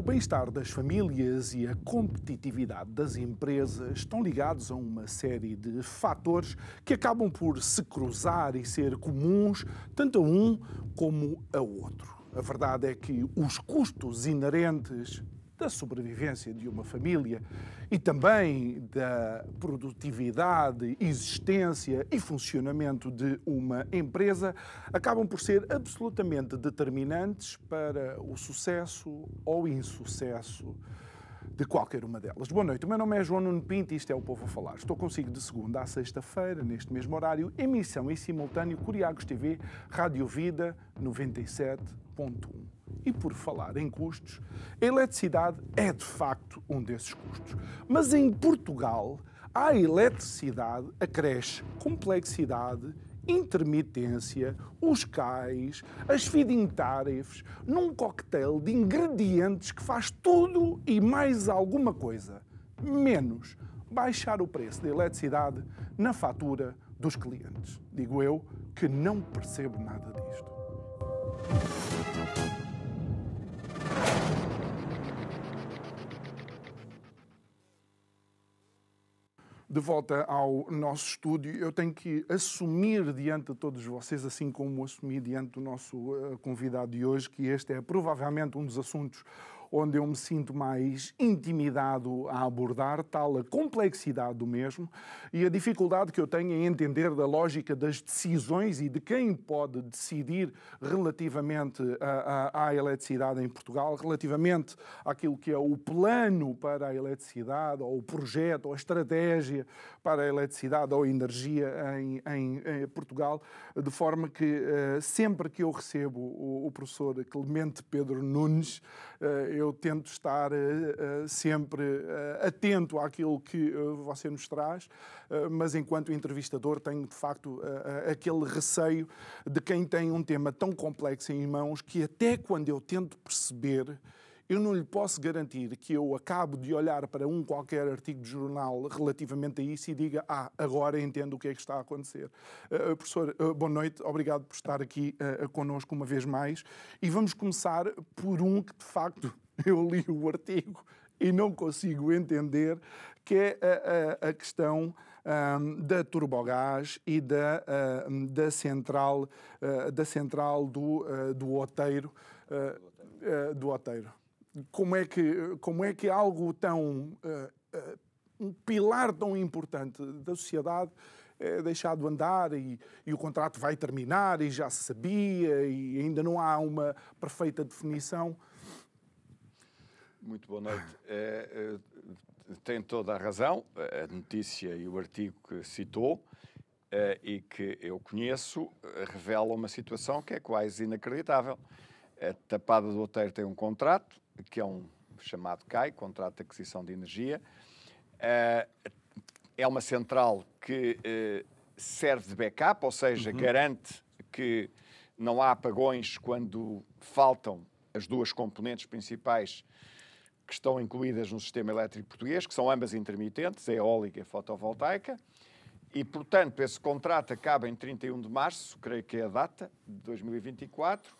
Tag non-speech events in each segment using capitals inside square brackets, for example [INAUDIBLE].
O bem-estar das famílias e a competitividade das empresas estão ligados a uma série de fatores que acabam por se cruzar e ser comuns tanto a um como a outro. A verdade é que os custos inerentes da sobrevivência de uma família e também da produtividade, existência e funcionamento de uma empresa acabam por ser absolutamente determinantes para o sucesso ou insucesso de qualquer uma delas. Boa noite, o meu nome é João Nuno Pinto e isto é o Povo a Falar. Estou consigo de segunda a sexta-feira, neste mesmo horário, emissão em simultâneo Curiagos TV, Rádio Vida 97.1. E por falar em custos, a eletricidade é de facto um desses custos. Mas em Portugal, a eletricidade acresce complexidade, intermitência, os cais, as feeding tariffs, num coquetel de ingredientes que faz tudo e mais alguma coisa, menos baixar o preço da eletricidade na fatura dos clientes. Digo eu que não percebo nada disto. De volta ao nosso estúdio, eu tenho que assumir diante de todos vocês, assim como assumi diante do nosso uh, convidado de hoje, que este é provavelmente um dos assuntos onde eu me sinto mais intimidado a abordar, tal a complexidade do mesmo e a dificuldade que eu tenho em entender da lógica das decisões e de quem pode decidir relativamente à, eletricidade em Portugal, relativamente àquilo que é o plano para a eletricidade, ou o projeto, ou a estratégia para a eletricidade ou a energia em, em, em Portugal, de forma que uh, sempre que eu recebo o, o professor Clemente Pedro Nunes, uh, eu tento estar uh, sempre atento àquilo que você nos traz, mas enquanto entrevistador tenho de facto aquele receio de quem tem um tema tão complexo em mãos que até quando eu tento perceber eu não lhe posso garantir que eu acabo de olhar para um qualquer artigo de jornal relativamente a isso e diga, ah, agora entendo o que é que está a acontecer. Uh, professor, uh, boa noite, obrigado por estar aqui uh, connosco uma vez mais. E vamos começar por um que, de facto, eu li o artigo e não consigo entender, que é a, a, a questão um, da turbogás e da, uh, da central, uh, da central do, uh, do Oteiro. do Oteiro como é que, como é que algo tão. Um pilar tão importante da sociedade é deixado andar e, e, o contrato vai terminar e já se sabia e ainda não há uma perfeita definição. Muito boa noite. É, é, tem toda a razão, a notícia e o artigo que citou é, e que eu conheço revela uma situação que é quase inacreditável. A Tapada do Oteiro tem um contrato, que é um chamado CAI, Contrato de Aquisição de Energia. Eh, é uma central que serve de backup, ou seja, uhum. garante que não há apagões quando faltam as duas componentes principais que estão incluídas no sistema elétrico português, que são ambas intermitentes, a eólica e a fotovoltaica. E, portanto, esse contrato acaba em 31 de março, creio que é a data, de 2024,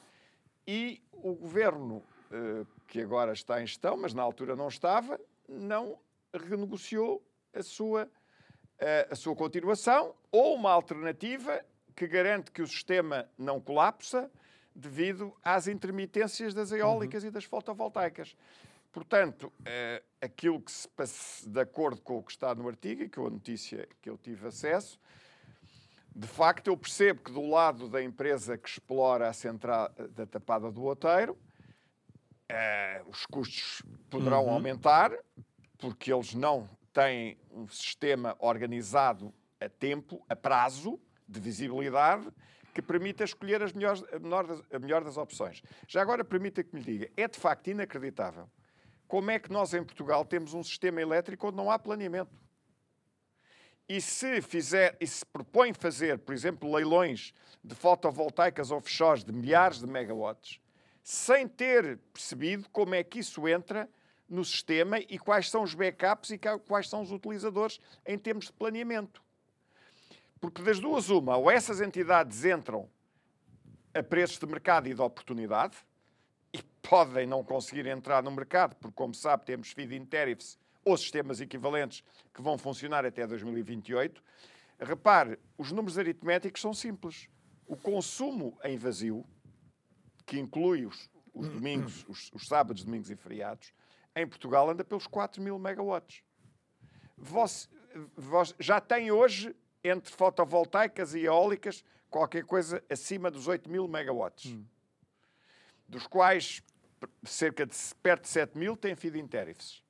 e o governo eh, que agora está em gestão, mas na altura não estava, não renegociou a sua, eh, a sua continuação ou uma alternativa que garante que o sistema não colapsa devido às intermitências das eólicas uhum. e das fotovoltaicas. Portanto, eh, aquilo que se passa de acordo com o que está no artigo e com a notícia que eu tive acesso, de facto eu percebo que do lado da empresa que explora a central da Tapada do Outeiro, Uh, os custos poderão uhum. aumentar, porque eles não têm um sistema organizado a tempo, a prazo, de visibilidade, que permita escolher as melhores, a, melhor das, a melhor das opções. Já agora, permita que me diga, é de facto inacreditável como é que nós em Portugal temos um sistema elétrico onde não há planeamento. E se, fizer, e se propõe fazer, por exemplo, leilões de fotovoltaicas offshore de milhares de megawatts, sem ter percebido como é que isso entra no sistema e quais são os backups e quais são os utilizadores em termos de planeamento. Porque das duas, uma, ou essas entidades entram a preços de mercado e de oportunidade, podem não conseguir entrar no mercado, porque, como sabe, temos feed-in tariffs ou sistemas equivalentes que vão funcionar até 2028. Repare, os números aritméticos são simples. O consumo em vazio, que inclui os, os domingos, os, os, sábados, domingos e feriados, em Portugal anda pelos 4 mil megawatts. Vós, vós já tem hoje, entre fotovoltaicas e eólicas, qualquer coisa acima dos 8 mil megawatts. Hum dos quais cerca de perto de 7 mil têm feed-in tariffs.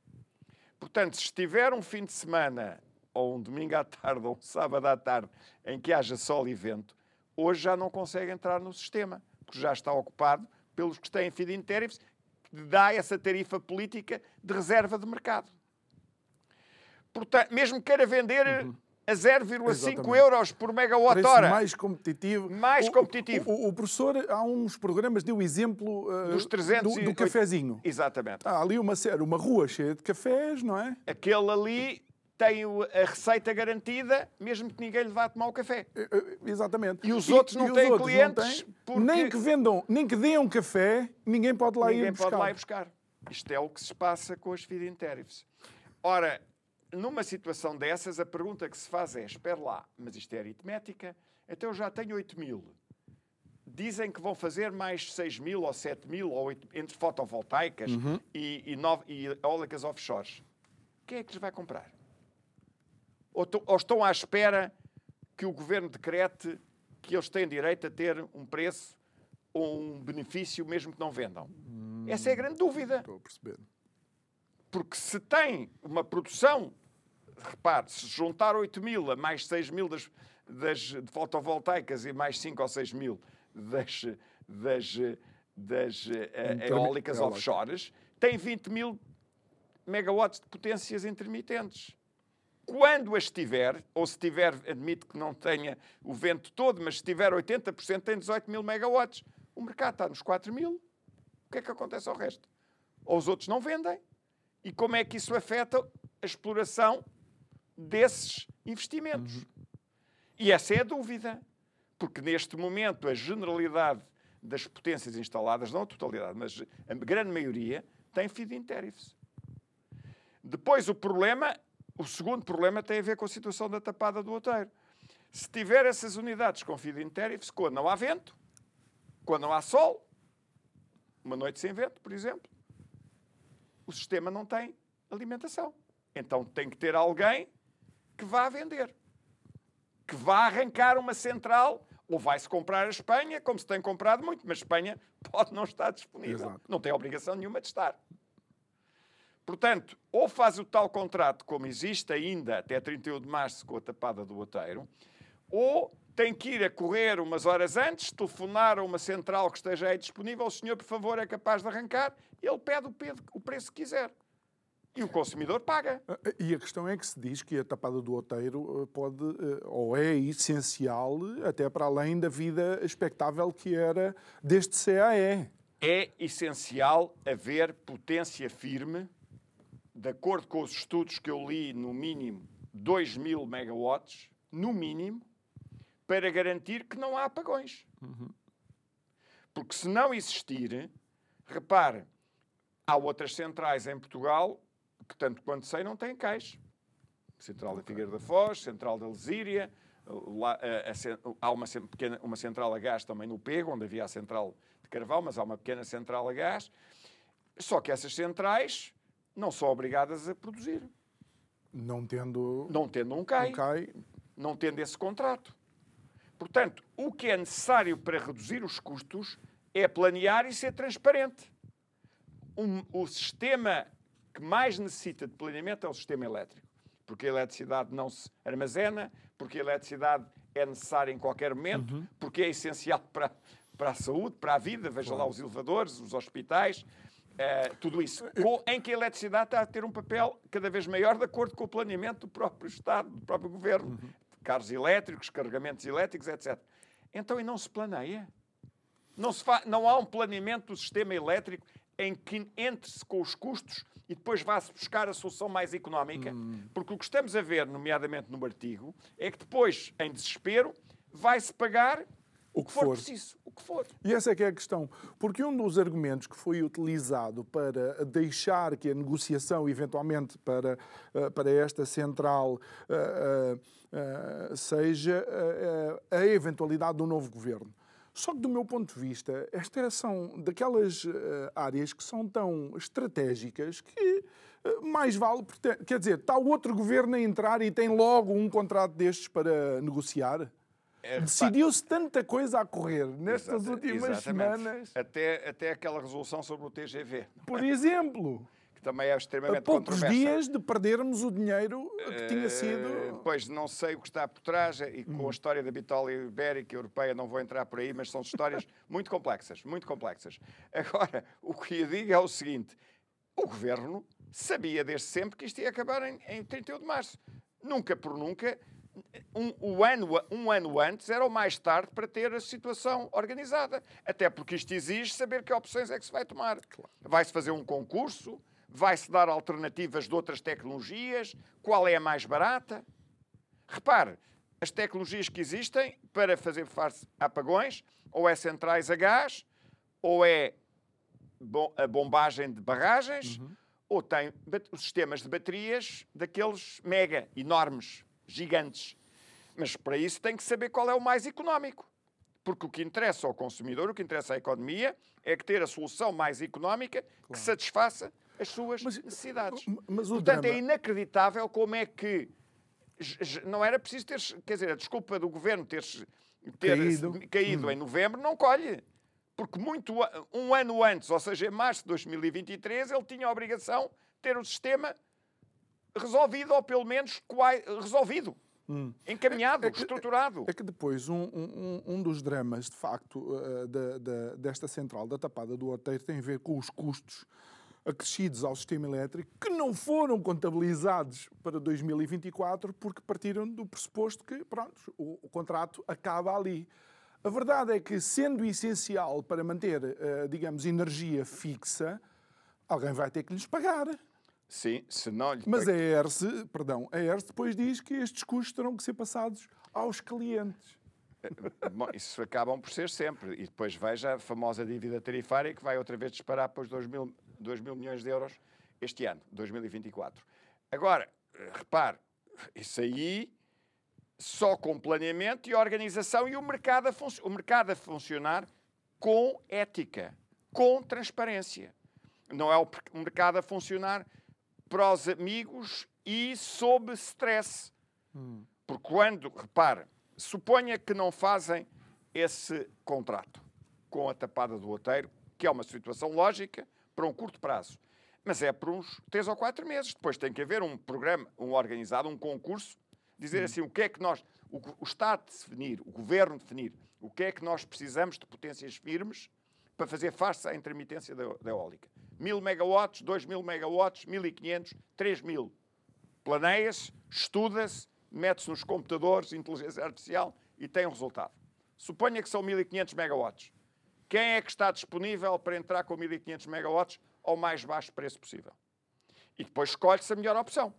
Portanto, se estiver um fim de semana, ou um domingo à tarde, ou um sábado à tarde, em que haja sol e vento, hoje já não consegue entrar no sistema, porque já está ocupado pelos que têm feed-in tariffs, que dá essa tarifa política de reserva de mercado. Portanto, mesmo que queira vender uhum a 0,5 euros por megawatt hora. mais competitivo. Mais o, competitivo. O, o, o, professor, há uns programas, deu o exemplo uh, Dos 300 do, do cafezinho. Exatamente. Há ali uma, uma rua cheia de cafés, não é? Aquele ali tem a receita garantida, mesmo que ninguém lhe vá tomar o café. Eh, eh, exatamente. E os e, outros não e têm outros clientes. Não porque... Nem que vendam, nem que deem um café, ninguém pode lá ninguém ir buscar. Ninguém pode lá ir buscar. Isto é o que se passa com as feed-in tariffs. Ora, numa situação dessas, a pergunta que se faz é: espera lá, mas isto é aritmética, então eu já tenho 8 mil. Dizem que vão fazer mais 6 mil ou 7 mil, ou 8, entre fotovoltaicas uhum. e, e, e eólicas offshores. Quem é que lhes vai comprar? Ou, ou estão à espera que o governo decrete que eles têm direito a ter um preço ou um benefício, mesmo que não vendam? Hum, Essa é a grande dúvida. Estou a perceber. Porque se tem uma produção repare, se juntar 8 mil a mais 6 mil das, das fotovoltaicas e mais 5 ou 6 mil das, das, das uh, eólicas é offshores, tem 20 mil megawatts de potências intermitentes. Quando as tiver, ou se tiver, admito que não tenha o vento todo, mas se tiver 80%, tem 18 mil megawatts. O mercado está nos 4 mil. O que é que acontece ao resto? Ou os outros não vendem? E como é que isso afeta a exploração desses investimentos. Uhum. E essa é a dúvida. Porque neste momento a generalidade das potências instaladas, não a totalidade, mas a grande maioria, tem feed-in tariffs. Depois o problema, o segundo problema tem a ver com a situação da tapada do outeiro. Se tiver essas unidades com feed-in tariffs, quando não há vento, quando não há sol, uma noite sem vento, por exemplo, o sistema não tem alimentação. Então tem que ter alguém que vá vender, que vá arrancar uma central, ou vai-se comprar a Espanha, como se tem comprado muito, mas Espanha [LAUGHS] pode não estar disponível. Exato. Não tem obrigação nenhuma de estar. Portanto, ou faz o tal contrato como existe ainda até 31 de março com a tapada do outeiro, ou tem que ir a correr umas horas antes, telefonar a uma central que esteja aí disponível, o senhor, por favor, é capaz de arrancar, ele pede o preço que quiser. E o consumidor paga. Ah, e a questão é que se diz que a tapada do outeiro ah, pode, ou é essencial, até para além da vida expectável que era deste CAE. É essencial haver potência firme, de acordo com os estudos que eu li, no mínimo 2 mil megawatts, no mínimo, para garantir que não há apagões. Uhum. Porque se não existir, repare, há outras centrais em Portugal que, tanto quanto sei, não tem cais. Central da Figueira da Foz, Central da Lesíria, lá, a, a, há uma, pequena, uma central a gás também no Pego, onde havia a central de Carvalho, mas há uma pequena central a gás. Só que essas centrais não são obrigadas a produzir. Não tendo, não tendo um CAI, um CAI. Não tendo esse contrato. Portanto, o que é necessário para reduzir os custos é planear e ser transparente. Um, o sistema que mais necessita de planeamento é o sistema elétrico. Porque a eletricidade não se armazena, porque a eletricidade é necessária em qualquer momento, uhum. porque é essencial para, para a saúde, para a vida. Veja claro. lá os elevadores, os hospitais. Uh, tudo isso, com, em que a eletricidade está a ter um papel cada vez maior de acordo com o planeamento do próprio Estado, do próprio Governo. Uhum. Carros elétricos, carregamentos elétricos, etc. Então, e não se planeia? Não, se fa... não há um planeamento do sistema elétrico em que entre-se com os custos e depois vá-se buscar a solução mais económica? Hum. Porque o que estamos a ver, nomeadamente no artigo, é que depois, em desespero, vai-se pagar o que for, for, preciso, o que for. E essa é que é a questão, porque um dos argumentos que foi utilizado para deixar que a negociação, eventualmente para, eh, para esta central, uh, uh, seja a eventualidade do novo governo. Só que, do meu ponto de vista, estas são daquelas áreas que são tão estratégicas que mais vale. Quer dizer, está o outro governo a entrar e tem logo um contrato destes para negociar? É, Decidiu-se tanta coisa a correr nestas Exata, últimas exatamente. semanas. Até, até aquela resolução sobre o TGV. Por exemplo. Que também é extremamente A poucos dias de perdermos o dinheiro que tinha eh, sido. Pois não sei o que está por trás e com hum. a história da bitola ibérica europeia não vou entrar por aí, mas são histórias [LAUGHS] muito complexas, muito complexas. Agora, o que eu digo é o seguinte: o governo sabia desde sempre que isto ia acabar em, em 31 de março. Nunca por nunca um, um, ano, um ano antes era o mais tarde para ter a situação organizada. Até porque isto exige saber que opções é que se vai tomar. Vai-se fazer um concurso? Vai-se dar alternativas de outras tecnologias? Qual é a mais barata? Repare, as tecnologias que existem para fazer face a apagões, ou é centrais a gás, ou é a bombagem de barragens, uhum. ou tem os sistemas de baterias daqueles mega, enormes, gigantes. Mas para isso tem que saber qual é o mais económico. Porque o que interessa ao consumidor, o que interessa à economia, é que ter a solução mais económica claro. que satisfaça as suas mas, necessidades. Mas Portanto, é drama... é inacreditável como é que não era preciso ter, quer dizer, a desculpa do governo ter, ter caído, caído hum. em novembro não colhe. Porque muito, um ano antes, ou seja, em março de 2023, ele tinha a obrigação de ter o sistema resolvido, ou pelo menos resolvido. Hum. Encaminhado, é que, estruturado. É que depois um, um, um dos dramas, de facto, uh, da, da, desta central da Tapada do Oteiro tem a ver com os custos acrescidos ao sistema elétrico que não foram contabilizados para 2024 porque partiram do pressuposto que, pronto, o, o contrato acaba ali. A verdade é que, sendo essencial para manter, uh, digamos, energia fixa, alguém vai ter que lhes pagar. Sim, se não lhe... Mas a ERSE, perdão, a ERSE depois diz que estes custos terão que ser passados aos clientes. Eh, bom, isso acabam por ser sempre. E depois veja a famosa dívida tarifária que vai outra vez disparar para os 2 mil, 2 mil milhões de euros este ano, 2024. Agora, eh, repare, isso aí só com planeamento e organização e o mercado a, o mercado a funcionar com ética, com transparência. Não é o mercado a funcionar para os amigos e sob stress. Hum. Porque quando, repare, suponha que não fazem esse contrato com a tapada do outeiro, que é uma situação lógica para um curto prazo, mas é por uns três ou quatro meses. Depois tem que haver um programa, um organizado, um concurso, dizer hum. assim o que é que nós, o, o Estado definir, o Governo definir, o que é que nós precisamos de potências firmes para fazer face à intermitência da, da eólica. 1000 megawatts, 2000 megawatts, 1500, 3000. Planeia-se, estuda-se, mete-se nos computadores, inteligência artificial e tem um resultado. Suponha que são 1500 megawatts. Quem é que está disponível para entrar com 1500 megawatts ao mais baixo preço possível? E depois escolhe-se a melhor opção.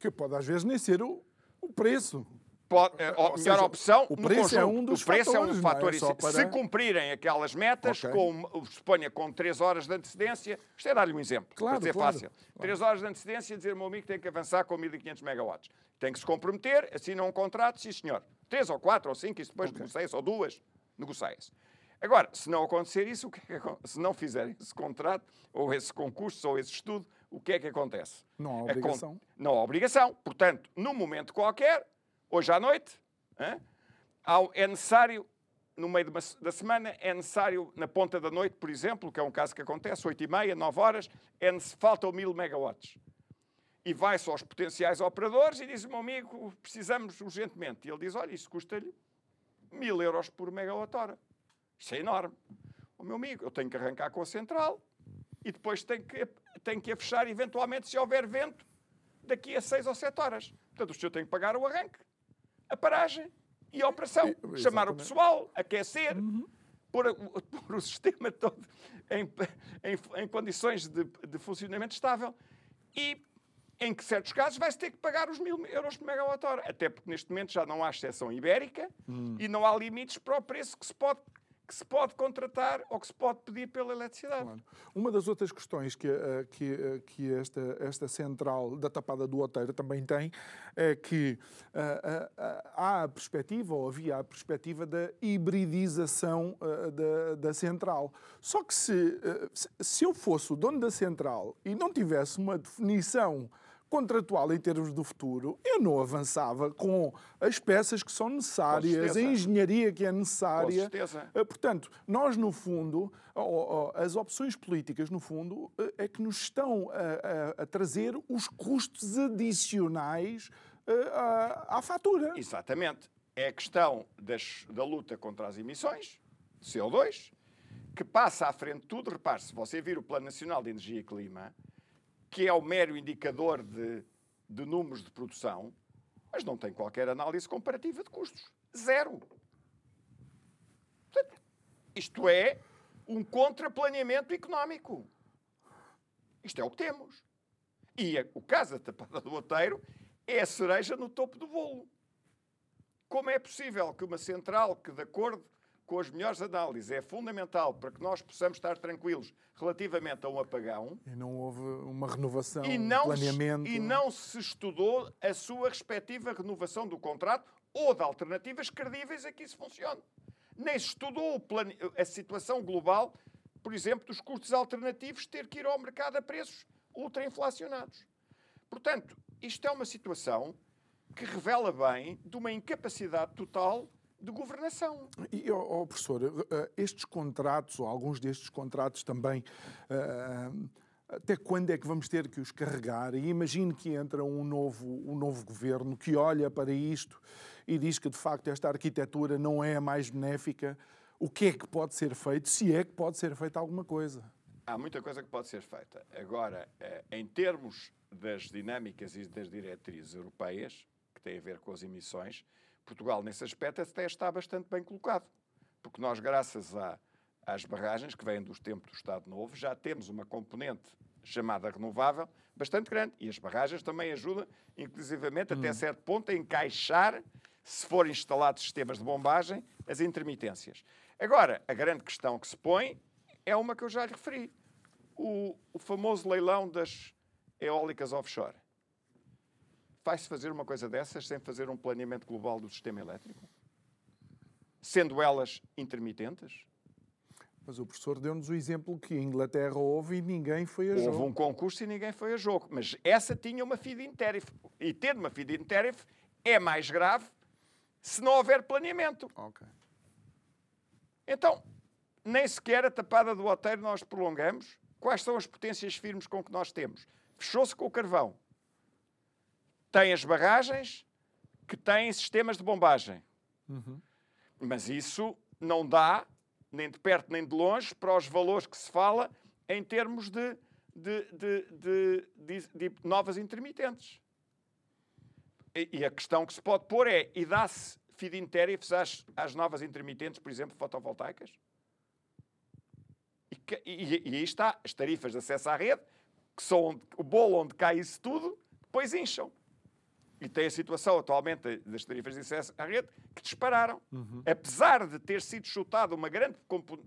Que pode às vezes nem ser o, o preço. Pode, a melhor seja, opção o preço é um dos o preço fatores, é um fator. É para... Se cumprirem aquelas metas, okay. com, suponha com 3 horas de antecedência, isto é dar-lhe um exemplo, claro, para ser claro, fácil. Claro. 3 horas de antecedência, dizer, meu amigo tem que avançar com 1500 megawatts. Tem que se comprometer, assina um contrato, sim senhor. 3 ou 4 ou 5, e depois okay. negocia-se, ou duas, negocia-se. Agora, se não acontecer isso, é se não fizerem esse contrato, ou esse concurso, ou esse estudo, o que é que acontece? Não há obrigação. Não há obrigação. Portanto, num momento qualquer, hoje à noite, é necessário, no meio da semana, é necessário, na ponta da noite, por exemplo, que é um caso que acontece, 8 e meia, 9 horas, é, faltam 1000 megawatts. e vai-se aos potenciais operadores e diz: meu amigo, precisamos urgentemente. E ele diz: olha, isso custa-lhe mil euros por megawatt-hora. Isso é enorme. O meu amigo, eu tenho que arrancar com a central e depois tenho que, tenho que a fechar eventualmente se houver vento daqui a seis ou sete horas. Portanto, o senhor tem que pagar o arranque, a paragem e a operação. Exatamente. Chamar o pessoal, aquecer, uhum. pôr, [LAUGHS] pôr, o sistema todo em, em, em condições de, de funcionamento estável e em que certos casos vai-se ter que pagar os mil euros por megawatt-hora. Até porque neste momento já não há exceção ibérica hum. e não há limites para o preço que se pode que se pode contratar ou que se pode pedir pela eletricidade. Claro. Uma das outras questões que, eh, que, eh, que esta, esta central da Tapada do Oteiro também tem é que uh, há a perspectiva, ou havia a perspectiva da hibridização da, da central. Só que se, se eu fosse o dono da central e não tivesse uma definição contratual em termos do futuro, eu não avançava com as peças que são necessárias, a engenharia que é necessária. Com certeza. Eh, portanto, nós, no fundo, as opções políticas, no fundo, eh, é que nos estão a, a, a trazer os custos adicionais eh, à, à fatura. Exatamente. É a questão das, da luta contra as emissões de CO2, que passa à frente de tudo. Repare, se você vir o Plano Nacional de Energia e Clima, que é o mero indicador de, de números de produção, mas não tem qualquer análise comparativa de custos. Zero. Isto é um contraplaneamento económico. Isto é o que temos. E a, o caso da Tapada do Outeiro é a cereja no topo do bolo. Como é possível que uma central que, de acordo com as melhores análises, é fundamental para que nós possamos estar tranquilos relativamente a um apagão. E não houve uma renovação, e não planeamento. E não se estudou a sua respectiva renovação do contrato ou de alternativas credíveis a que isso funcione. Nem se estudou plane... a situação global, por exemplo, dos custos alternativos ter que ir ao mercado a preços ultrainflacionados. Portanto, isto é uma situação que revela bem de uma incapacidade total de governação. E, oh, oh, professor, eh, estes contratos, ou alguns destes contratos também, uh, até quando é que vamos ter que os carregar? E imagine que entra um novo, um novo governo que olha para isto e diz que, de facto, esta arquitetura não é a mais benéfica. O que é que pode ser feito, se é que pode ser feita alguma coisa? Há muita coisa que pode ser feita. Agora, em termos das dinâmicas e das diretrizes europeias, que têm a ver com as emissões, Portugal, nesse aspecto, até está bastante bem colocado. Porque nós, graças a, às barragens que vêm dos tempos do Estado Novo, já temos uma componente chamada renovável bastante grande. E as barragens também ajudam, inclusivamente, hum. até certo ponto, a encaixar, se forem instalados sistemas de bombagem, as intermitências. Agora, a grande questão que se põe é uma que eu já lhe referi. O, o famoso leilão das eólicas offshore. Vai-se fazer uma coisa dessas sem fazer um planeamento global do sistema elétrico? Sendo elas intermitentes? Mas o professor deu-nos o exemplo que a Inglaterra houve e ninguém foi a jogo. Houve um concurso e ninguém foi a jogo. Mas essa tinha uma feed-in tariff. E ter uma feed-in tariff é mais grave se não houver planeamento. Então, nem sequer a tapada do outeiro nós prolongamos. Quais são as potências firmes com que nós temos? Fechou-se com o carvão tem as barragens que têm sistemas de bombagem. Uhum. Mas isso não dá, nem de perto nem de longe, para os valores que se fala em termos de, de, de, de novas intermitentes. E, e, a questão que se pode pôr é: e dá-se feed-in tariffs às, às novas intermitentes, por exemplo, fotovoltaicas? E, e, e, aí está, as tarifas de acesso à rede, que são onde, o bolo onde cai isso tudo, depois incham. E tem a situação atualmente das tarifas de acesso à rede que dispararam. Uhum. Apesar de ter sido chutado uma grande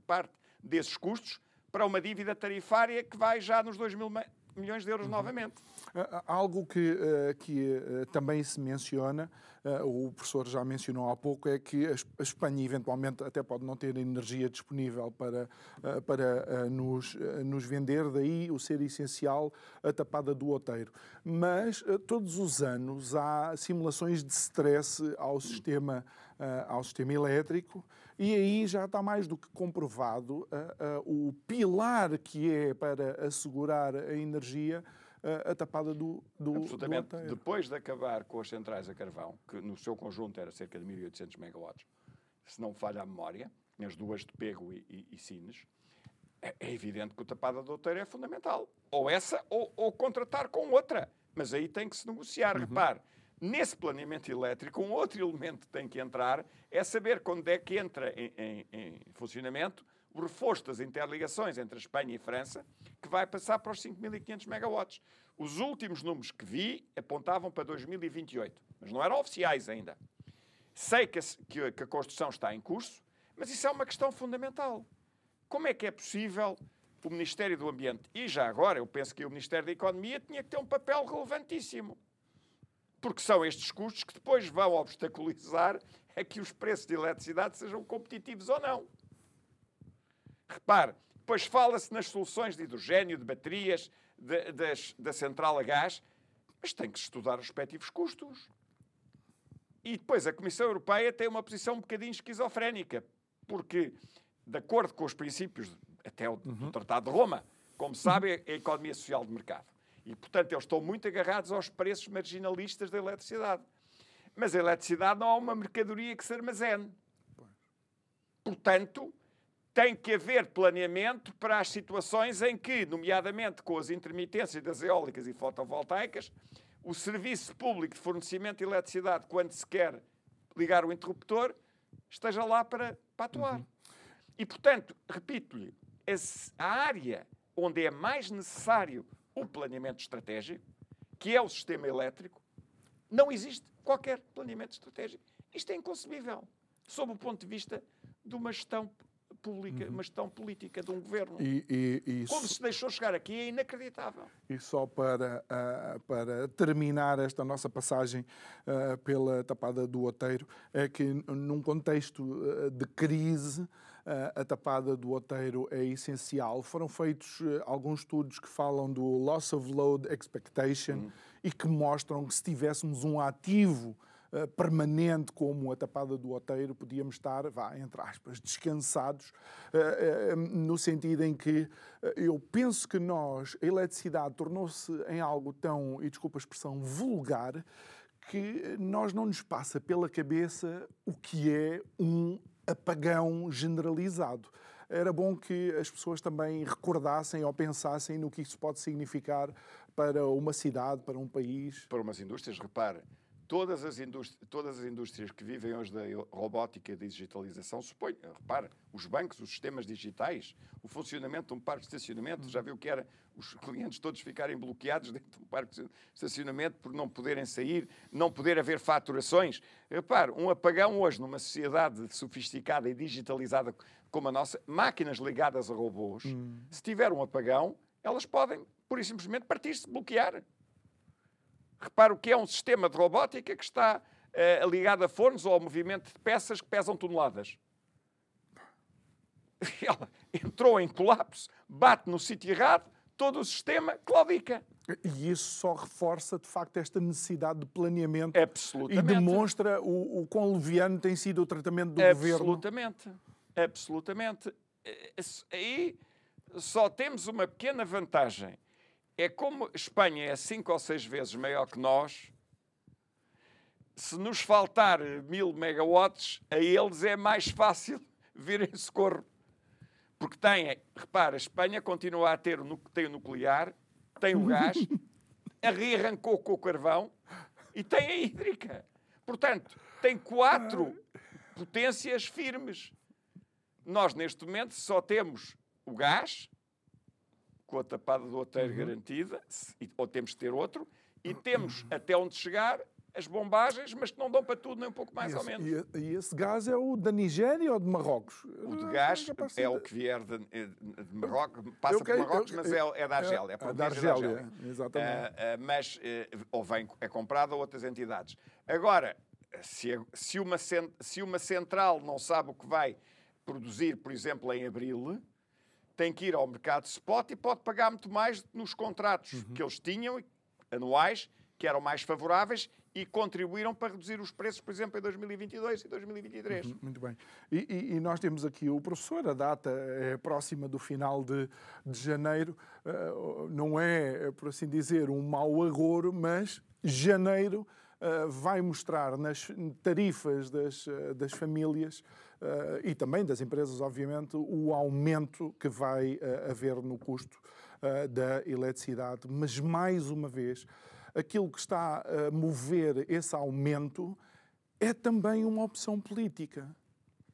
parte desses custos para uma dívida tarifária que vai já nos 2 mil milhões de euros uhum. novamente. Algo que, eh, que eh, também se menciona, eh, o professor já mencionou há pouco, é que a Espanha eventualmente até pode não ter energia disponível para, para nos, nos vender, daí o ser essencial a tapada do outeiro. Mas todos os anos há simulações de stress ao sistema, ao sistema elétrico e aí já está mais do que comprovado o pilar que é para assegurar a energia a tapada do, do, Absolutamente. do Depois de acabar com as centrais a carvão, que no seu conjunto era cerca de 1.800 megawatts, se não falha a memória, as duas de Pego e, e, e Sines, é, é, evidente que o tapada do outeiro é fundamental. Ou essa, ou, ou, contratar com outra. Mas aí tem que se negociar. Uhum. Repare, nesse planeamento elétrico, um outro elemento que tem que entrar é saber quando é que entra em, em, em funcionamento o reforço das interligações entre a Espanha e a França, que vai passar para os 5.500 megawatts. Os últimos números que vi apontavam para 2028, mas não eram oficiais ainda. Sei que a, que a construção está em curso, mas isso é uma questão fundamental. Como é que é possível o Ministério do Ambiente, e já agora eu penso que o Ministério da Economia tinha que ter um papel relevantíssimo, porque são estes custos que depois vão obstaculizar a que os preços de eletricidade sejam competitivos ou não. Repare, depois fala-se nas soluções de hidrogênio, de baterias, de, das, da central a gás, mas tem que se estudar os respectivos custos. E depois a Comissão Europeia tem uma posição um bocadinho esquizofrénica, porque, de acordo com os princípios até o, do Tratado de Roma, como sabem, é a economia social de mercado. E, portanto, eles estão muito agarrados aos preços marginalistas da eletricidade. Mas a eletricidade não é uma mercadoria que se armazene. Portanto, tem que haver planeamento para as situações em que, nomeadamente com as intermitências das eólicas e fotovoltaicas, o serviço público de fornecimento de eletricidade, quando se quer ligar o interruptor, esteja lá para, para atuar. Uhum. E, portanto, repito-lhe, a área onde é mais necessário o planeamento estratégico, que é o sistema elétrico, não existe qualquer planeamento estratégico. Isto é inconcebível, sob o ponto de vista de uma gestão pública, uhum. uma gestão política de um governo. E, e, e Como se deixou chegar aqui é inacreditável. E só para, uh, para terminar esta nossa passagem uh, pela tapada do Oteiro, é que num contexto uh, de crise, a tapada do Oteiro é essencial. Foram feitos alguns estudos que falam do loss of load expectation uhum. e que mostram que se tivéssemos um ativo eh, permanente como a tapada do Oteiro, podíamos estar, vá, entre aspas, descansados, uh, uh, no sentido em que eu penso que nós, a eletricidade tornou-se em algo tão, e desculpa a expressão, vulgar, que nós não nos passa pela cabeça o que é um apagão generalizado. Era bom que as pessoas também recordassem ou pensassem no que isso pode significar para uma cidade, para um país. Para umas indústrias, repare, todas as, todas as indústrias que vivem hoje da robótica e da digitalização, suponho, repara, os bancos, os sistemas digitais, o funcionamento de um parque de estacionamento, já viu que era os clientes todos ficarem bloqueados dentro de um parque de estacionamento por não poderem sair, não poder haver faturações. Repare, um apagão hoje numa sociedade sofisticada e digitalizada como a nossa, máquinas ligadas a robôs, hum. se tiver um apagão, elas podem, por e simplesmente, partir-se, bloquear. Repara o que é um sistema de robótica que está uh, ligado a fornos ou ao movimento de peças que pesam toneladas. [LAUGHS] Ela entrou em colapso, bate no sítio errado, todo o sistema claudica. E isso só reforça, de facto, esta necessidade de planeamento e demonstra o, o quão leviano tem sido o tratamento do Absolutamente. governo. Absolutamente. Absolutamente. Eh, aí só temos uma pequena vantagem é como Espanha é cinco ou seis vezes maior que nós, se nos faltar mil megawatts, a eles é mais fácil [LAUGHS] virem socorro. Porque tem, repara, a Espanha continua a ter o, tem o nuclear, tem o gás, [LAUGHS] rearrancou com o carvão e tem a hídrica. Portanto, tem quatro potências firmes. Nós, neste momento, só temos o gás, com a tapada do hotel uhum. garantida, ou temos que ter outro, e temos até onde chegar as bombagens, mas que não dão para tudo, nem um pouco mais esse, ou menos. E, e, esse gás é o da Nigéria ou de Marrocos? O de gás é, é o que vier de, de Marrocos, passa eu, por Marrocos, mas é, é da Argélia. É, é da Argélia, da Argélia. exatamente. Uh, uh, mas uh, ou vem, é comprado a outras entidades. Agora, se, se, uma, se uma central não sabe o que vai produzir, por exemplo, em abril, tem que ir ao mercado spot e pode pagar muito mais nos contratos uhum. que eles tinham, anuais, que eram mais favoráveis e contribuíram para reduzir os preços, por exemplo, em 2022 e 2023. Uhum, muito bem. E, e, e, nós temos aqui o professor, a data é próxima do final de, de janeiro, uh, não é, por assim dizer, um mau agouro, mas janeiro uh, vai mostrar nas tarifas das, uh, das famílias e também das empresas, obviamente, o aumento que vai haver no custo da eletricidade. Mas, mais uma vez, aquilo que está a mover esse aumento é também uma opção política.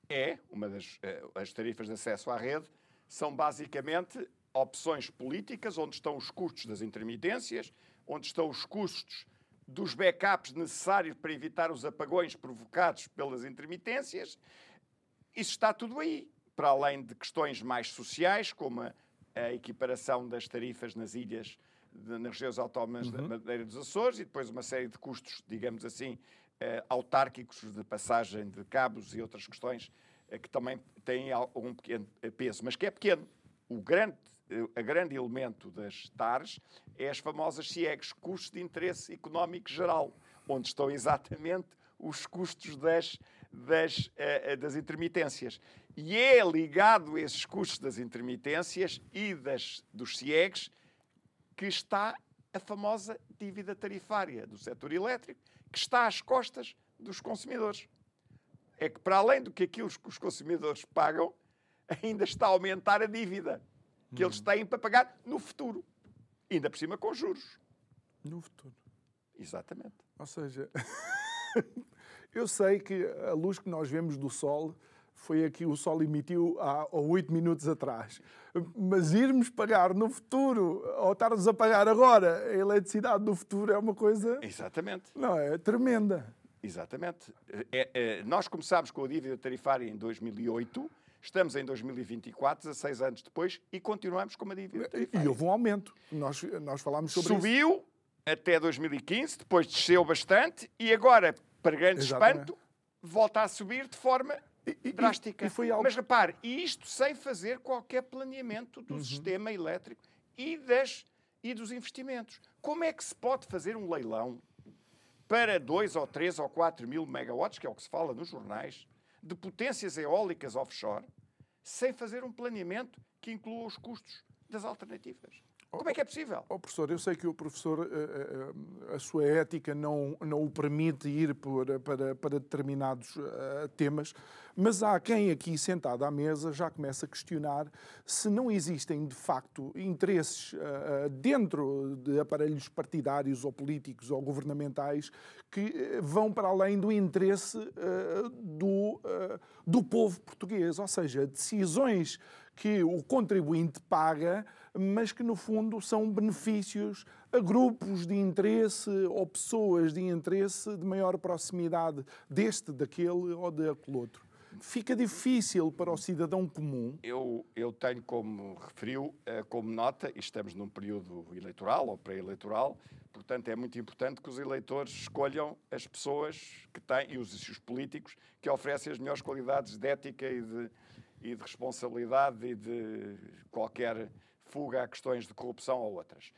É, uma das as tarifas de acesso à rede são basicamente opções políticas onde estão os custos das intermitências, onde estão os custos dos backups necessários para evitar os apagões provocados pelas intermitências. Isso está tudo aí, para além de questões mais sociais, como a, a equiparação das tarifas nas ilhas de, nas regiões autónomas uhum. da Madeira dos Açores e depois uma série de custos, digamos assim, eh, autárquicos de passagem de cabos e outras questões eh, que também têm um pequeno peso, mas que é pequeno. O grande, eh, a grande elemento das TARs é as famosas CIEGs, custos de interesse económico geral, onde estão exatamente os custos das, das, uh, das intermitências. E é ligado a esses custos das intermitências e das, dos CIEGs que está a famosa dívida tarifária do setor elétrico, que está às costas dos consumidores. É que, para além do que aquilo que os consumidores pagam, ainda está a aumentar a dívida que eles hum. têm para pagar no futuro. Ainda por cima com juros. No futuro. Exatamente. Ou seja, [LAUGHS] eu sei que a luz que nós vemos do sol foi aqui o sol emitiu há oito minutos atrás. Mas irmos pagar no futuro, ou estarmos a pagar agora a eletricidade no futuro é uma coisa. Exatamente. Não, é tremenda. Exatamente. É, é, nós começámos com a dívida tarifária em 2008, estamos em 2024, 16 anos depois, e continuamos com uma dívida tarifária. E houve um aumento. Nós, nós falámos sobre Subiu isso. até 2015, depois desceu bastante, e agora, para grande Exatamente. espanto, volta a subir de forma e, drástica. E, algo... Mas repare, isto sem fazer qualquer planeamento do uhum. sistema elétrico e, das, e dos investimentos. Como é que se pode fazer um leilão para 2 ou 3 ou 4 mil megawatts, que é o que se fala nos jornais, de potências eólicas offshore, sem fazer um planeamento que inclua os custos das alternativas? Como é que é possível? Oh, professor, eu sei que o professor, eh, eh, a sua ética não, não o permite ir por, para, para determinados temas, mas há quem aqui sentado à mesa já começa a questionar se não existem de facto interesses dentro de aparelhos partidários ou políticos ou governamentais que vão para além do interesse do, do povo português, ou seja, decisões que o contribuinte paga mas que no fundo são benefícios a grupos de interesse ou pessoas de interesse de maior proximidade deste, daquele ou daquele outro. Fica difícil para o cidadão comum. Eu, eu tenho como referiu, eh, como nota, e estamos num período eleitoral ou pré-eleitoral, portanto é muito importante que os eleitores escolham as pessoas que têm, e os, os políticos, que oferecem as melhores qualidades de ética e de, e de responsabilidade e de qualquer fuga a questões de corrupção ou outras.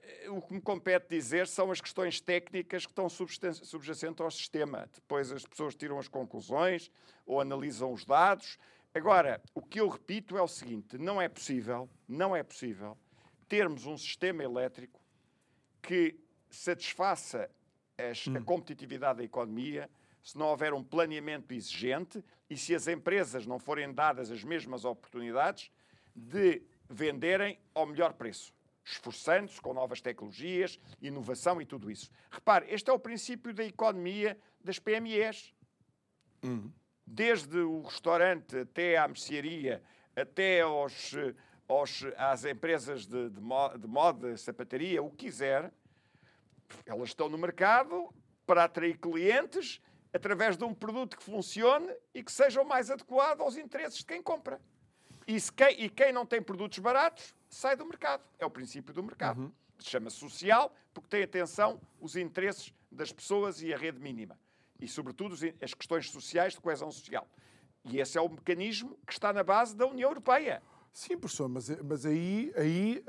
Eh, o que me compete dizer são as questões técnicas que estão subjacentes ao sistema. Depois as pessoas tiram as conclusões ou analisam os dados. Agora, o que eu repito é o seguinte: não é possível, não é possível termos um sistema elétrico que satisfaça as, hum. a competitividade da economia se não houver um planeamento exigente e se as empresas não forem dadas as mesmas oportunidades de venderem ao melhor preço, esforçando-se com novas tecnologias, inovação e tudo isso. Repare, este é o princípio da economia das PMEs. Uhum. Desde o restaurante até à mercearia, até aos, aos, às empresas de, de, de moda, sapataria, o que quiser, elas estão no mercado para atrair clientes através de um produto que funcione e que seja o mais adequado aos interesses de quem compra. E, quem, e quem não tem produtos baratos sai do mercado. É o princípio do mercado. Uhum. Se chama social porque tem atenção os interesses das pessoas e a rede mínima. E, sobretudo, as questões sociais de coesão social. E esse é o mecanismo que está na base da União Europeia. Sim, professor, mas, mas aí, aí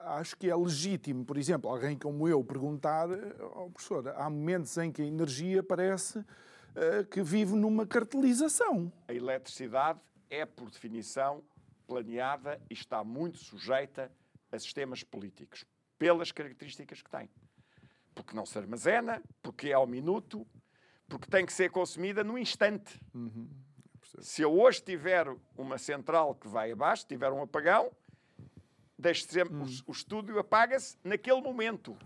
acho que é legítimo, por exemplo, alguém como eu perguntar, oh, professor, há momentos em que a energia parece uh, que vive numa cartelização. A eletricidade é, por definição, planeada e está muito sujeita a sistemas políticos, pelas características que tem. Porque não se armazena, porque é ao minuto, porque tem que ser consumida no instante. Uhum. Se eu hoje tiver uma central que vai abaixo, tiver um apagão, deixe sempre, hum. o, o estúdio apaga-se naquele momento.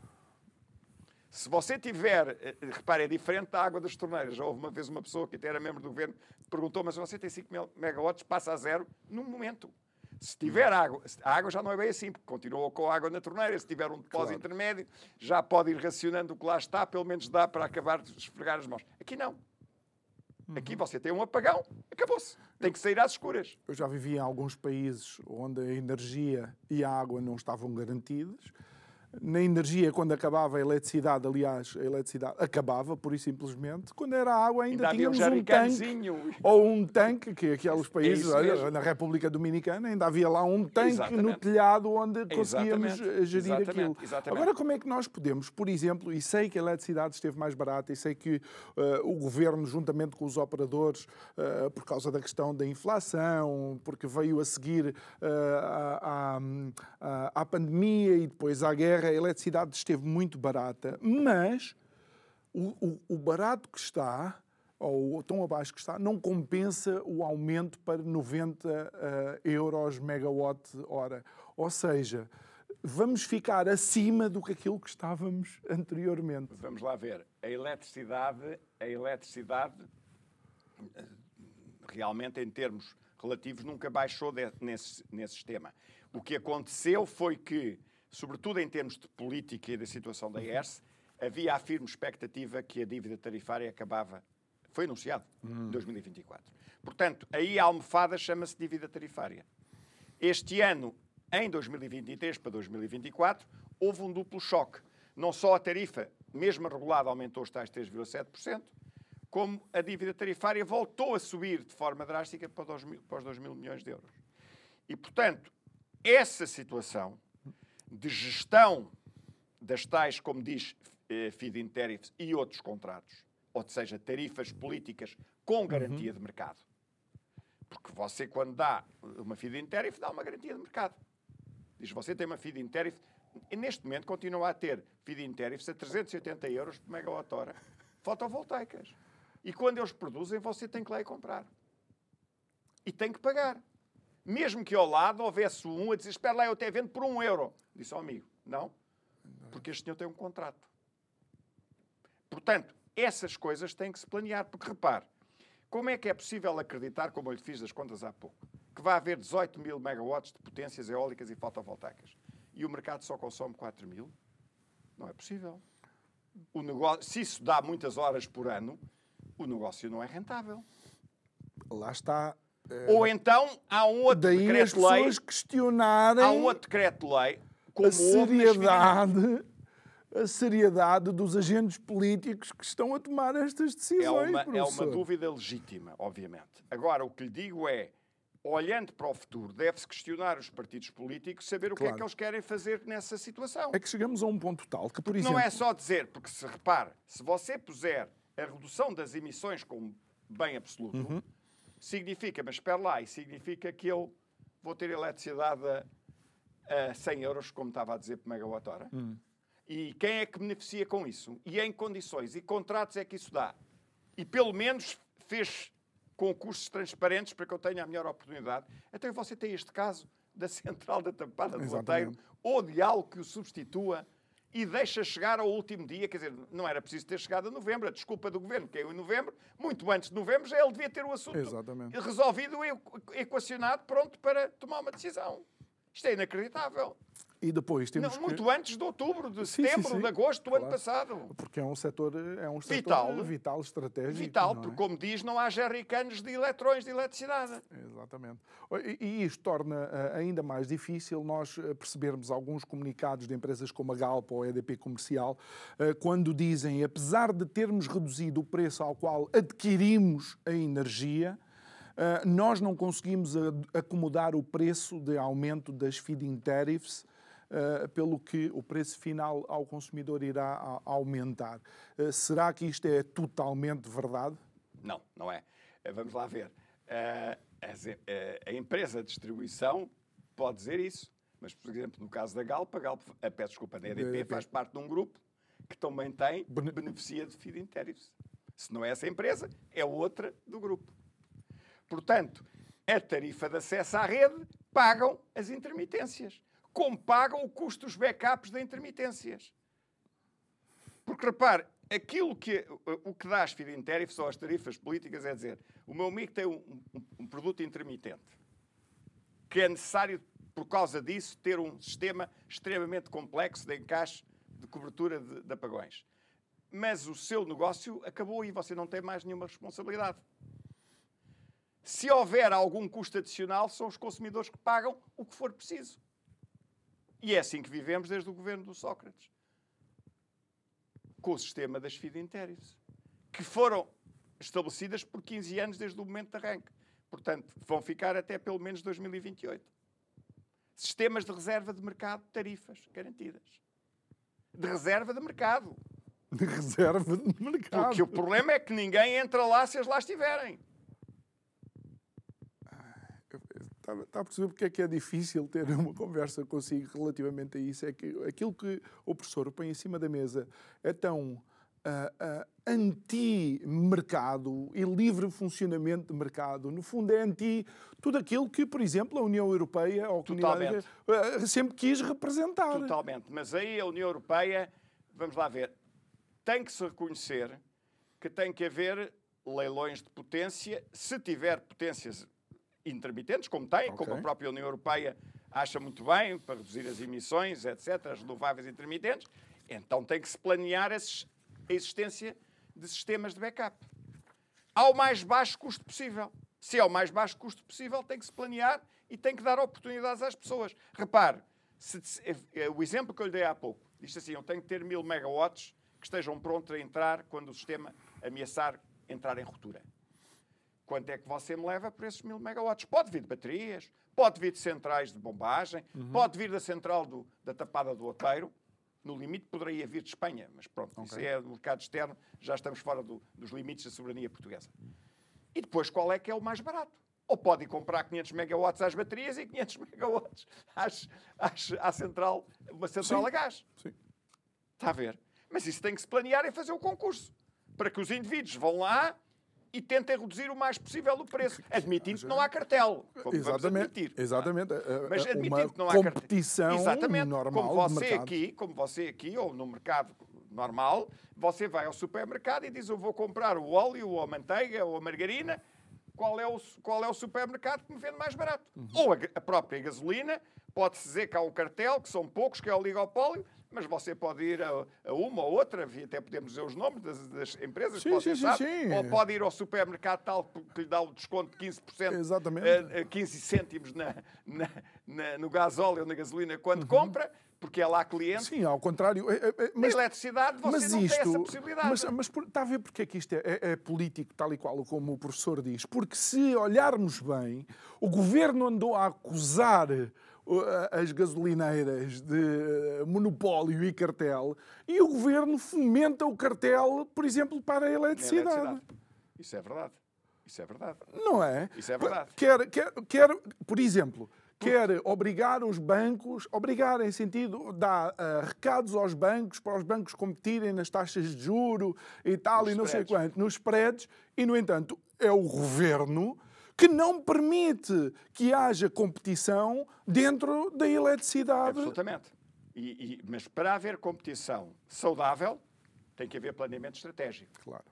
Se você tiver, eh, repare, é diferente da água das torneiras. Já houve uma vez uma pessoa que até era membro do governo perguntou, mas você tem 5 megawatts, passa a zero num momento. Se tiver água, a água já não é bem assim, porque continua com água na torneira. Se tiver um depósito claro. intermédio, já pode ir racionando o que lá está, pelo menos dá para acabar de esfregar as mãos. Aqui não. Aqui você tem um apagão, acabou-se. Tem que sair às escuras. Eu já vivi em alguns países onde a energia e a água não estavam garantidas na energia, quando acabava a eletricidade, aliás, a eletricidade acabava, por e simplesmente, quando era água ainda, ainda tínhamos um, um tanque, ou um tanque, que aqueles países, é olha, na República Dominicana, ainda havia lá um tanque Exatamente. no telhado onde conseguíamos Exatamente. gerir Exatamente. aquilo. Exatamente. Agora, como é que nós podemos, por exemplo, e sei que a eletricidade esteve mais barata, e sei que uh, o Governo, juntamente com os operadores, uh, por causa da questão da inflação, porque veio a seguir uh, à, à, à pandemia e depois à guerra, a eletricidade esteve muito barata, mas o, o, o barato que está, ou tão abaixo que está, não compensa o aumento para 90 uh, euros megawatt hora. Ou seja, vamos ficar acima do que aquilo que estávamos [LAUGHS] anteriormente. Vamos lá ver. A eletricidade, a eletricidade realmente em termos relativos nunca baixou de, nesse, nesse sistema. O que aconteceu foi que sobretudo em termos de política e da situação da ERS, havia a firme expectativa que a dívida tarifária acabava. Foi anunciado em hum. 2024. Portanto, aí a almofada chama-se dívida tarifária. Este ano, em 2023 para 2024, houve um duplo choque. Não só a tarifa, mesmo regulada, aumentou os tais 3,7%, como a dívida tarifária voltou a subir de forma drástica para os, mil, para os 2 mil milhões de euros. E, portanto, essa situação de gestão das tais, como diz eh, feed-in tariffs e outros contratos, ou seja, tarifas políticas com garantia uhum. de mercado. Porque você, quando dá uma feed-in tariff, dá uma garantia de mercado. Diz, você tem uma feed-in tariff, e neste momento continua a ter feed-in tariffs a 380 euros por megawatt-hora, fotovoltaicas. E quando eles produzem, você tem que lá ir comprar. E tem que pagar. Mesmo que ao lado houvesse um a dizer, espera lá, eu até vendo por um euro. Disse ao amigo, não, porque este senhor tem um contrato. Portanto, essas coisas têm que se planear, porque repare, como é que é possível acreditar, como eu lhe fiz das contas há pouco, que vai haver 18 mil megawatts de potências eólicas e fotovoltaicas e o mercado só consome 4 mil? Não é possível. O negócio, se isso dá muitas horas por ano, o negócio não é rentável. Lá está ou então há um outro decreto-lei. Há um outro decreto-lei. A seriedade, a seriedade dos agentes políticos que estão a tomar estas decisões. É uma, é uma dúvida legítima, obviamente. Agora, o que lhe digo é, olhando para o futuro, deve-se questionar os partidos políticos, saber o claro. que é que eles querem fazer nessa situação. É que chegamos a um ponto tal que, por porque exemplo. Não é só dizer, porque se repare, se você puser a redução das emissões como bem absoluto. Uhum significa, mas espera lá, e significa que eu vou ter eletricidade a, a 100 euros, como estava a dizer, por megawatt-hora. Hum. E quem é que beneficia com isso? E em condições e contratos é que isso dá? E pelo menos fez concursos transparentes para que eu tenha a melhor oportunidade. Então você tem este caso da central da Tampada do Roteiro ou de algo que o substitua e deixa chegar ao último dia, quer dizer, não era preciso ter chegado a novembro, a desculpa do governo caiu em novembro, muito antes de novembro já ele devia ter o assunto Exatamente. resolvido, equacionado, pronto para tomar uma decisão. Isto é inacreditável. E depois temos Não, Muito antes de outubro, de sim, setembro, sim, sim. de agosto do claro. ano passado. Porque é um setor, é um setor vital, vital estratégico. Vital, porque, é? como diz, não há jerrycans de eletrões de eletricidade. Exatamente. E isto torna eh, ainda mais difícil nós eh, percebermos alguns comunicados de empresas como a Galp ou a EDP Comercial, eh, quando dizem, apesar de termos reduzido o preço ao qual adquirimos a energia, nós não conseguimos acomodar o preço de aumento das feed-in tariffs Uh, pelo que o preço final ao consumidor irá a, aumentar. Uh, será que isto é totalmente verdade? Não, não é. Uh, vamos lá ver. a empresa de distribuição pode dizer isso, mas, por exemplo, no caso da Galp, a Galp, a, peço desculpa, a EDP faz parte de um grupo que também tem, Bene... beneficia de feed-in tariffs. Se não é essa empresa, é outra do grupo. Portanto, a tarifa de acesso à rede pagam as intermitências como pagam o custo dos backups de intermitências. Porque, repare, aquilo que, o que dá às feed-in ou às tarifas políticas é dizer o meu amigo tem um, um, um, produto intermitente que é necessário, por causa disso, ter um sistema extremamente complexo de encaixe de cobertura de, de apagões. Mas o seu negócio acabou e você não tem mais nenhuma responsabilidade. Se houver algum custo adicional, são os consumidores que pagam o que for preciso. E é assim que vivemos desde o governo do Sócrates. Com o sistema das feed-in tariffs, que foram estabelecidas por 15 anos desde o momento de arranque. Portanto, vão ficar até pelo menos 2028. Sistemas de reserva de mercado, tarifas garantidas. De reserva de mercado. De reserva de mercado. Porque o problema é que ninguém entra lá se as lá estiverem. Está, está a perceber porque é que é difícil ter [LAUGHS] uma conversa consigo relativamente a isso? É que aquilo que o professor põe em cima da mesa é tão uh, uh, anti-mercado e livre funcionamento de mercado. No fundo, é anti tudo aquilo que, por exemplo, a União Europeia ou a Comunidade uh, sempre quis representar. Totalmente. Mas aí a União Europeia, vamos lá ver, tem que se reconhecer que tem que haver leilões de potência, se tiver potências intermitentes, como tem, okay. como a própria União Europeia acha muito bem, para reduzir as emissões, etc., as renováveis intermitentes, então tem que se planear a existência de sistemas de backup. Ao mais baixo custo possível. Se é o mais baixo custo possível, tem que se planear e tem que dar oportunidades às pessoas. Repare, se, eh, eh, o exemplo que eu lhe dei há pouco, diz assim, eu tenho que ter mil megawatts que estejam prontos a entrar quando o sistema ameaçar entrar em ruptura. Quanto é que você me leva por esses mil megawatts? Pode vir de baterias, pode vir de centrais de bombagem, uhum. pode vir da central do, da tapada do Oteiro. No limite poderia vir de Espanha, mas pronto, okay. isso é do mercado externo, já estamos fora do, dos limites da soberania portuguesa. E depois qual é que é o mais barato? Ou pode ir comprar 500 megawatts às baterias e 500 [LAUGHS] megawatts às, às, à central, uma central Sim. a gás. Sim. Está a ver? Mas isso tem que se planear e fazer o concurso. Para que os indivíduos vão lá, e tentem reduzir o mais possível o preço, admitindo que não há cartel. Exatamente. Exatamente. Mas admitindo que não há competição Exatamente. normal como você aqui, como você aqui ou no mercado normal, você vai ao supermercado e diz eu vou comprar o óleo ou a manteiga ou a margarina, qual é o, qual é o supermercado que me vende mais barato? Uhum. Ou a, a própria gasolina, pode-se dizer que há um cartel, que são poucos, que é o oligopólio, mas você pode ir a, a uma ou outra, até podemos dizer os nomes das, das empresas, sim, você sim, sabe, sim, ou pode ir ao supermercado tal que lhe dá o desconto de 15%, Exatamente. A, a 15 cêntimos na, na, na, no gasóleo ou na gasolina quando uhum. compra, porque é lá cliente. Sim, ao contrário. É mas, na eletricidade você mas não isto, tem essa possibilidade. Mas, mas por, está a ver porque é que isto é, é, é, político, tal e qual como o professor diz? Porque se olharmos bem, o governo andou a acusar as gasolineiras de eh, monopólio e cartel e o governo fomenta o cartel, por exemplo, para a eletricidade. eletricidade. Isso é verdade. Isso é verdade. Não é? Isso é verdade. Quer, quer, quer por exemplo, quer obrigar os bancos, obrigar em sentido, dar uh, recados aos bancos para os bancos competirem nas taxas de juro e tal, nos e não spreads. sei quanto, nos spreads, e no entanto é o governo que não permite que haja competição dentro da eletricidade. Absolutamente. E, e, mas para haver competição saudável, tem que haver planeamento estratégico. Claro.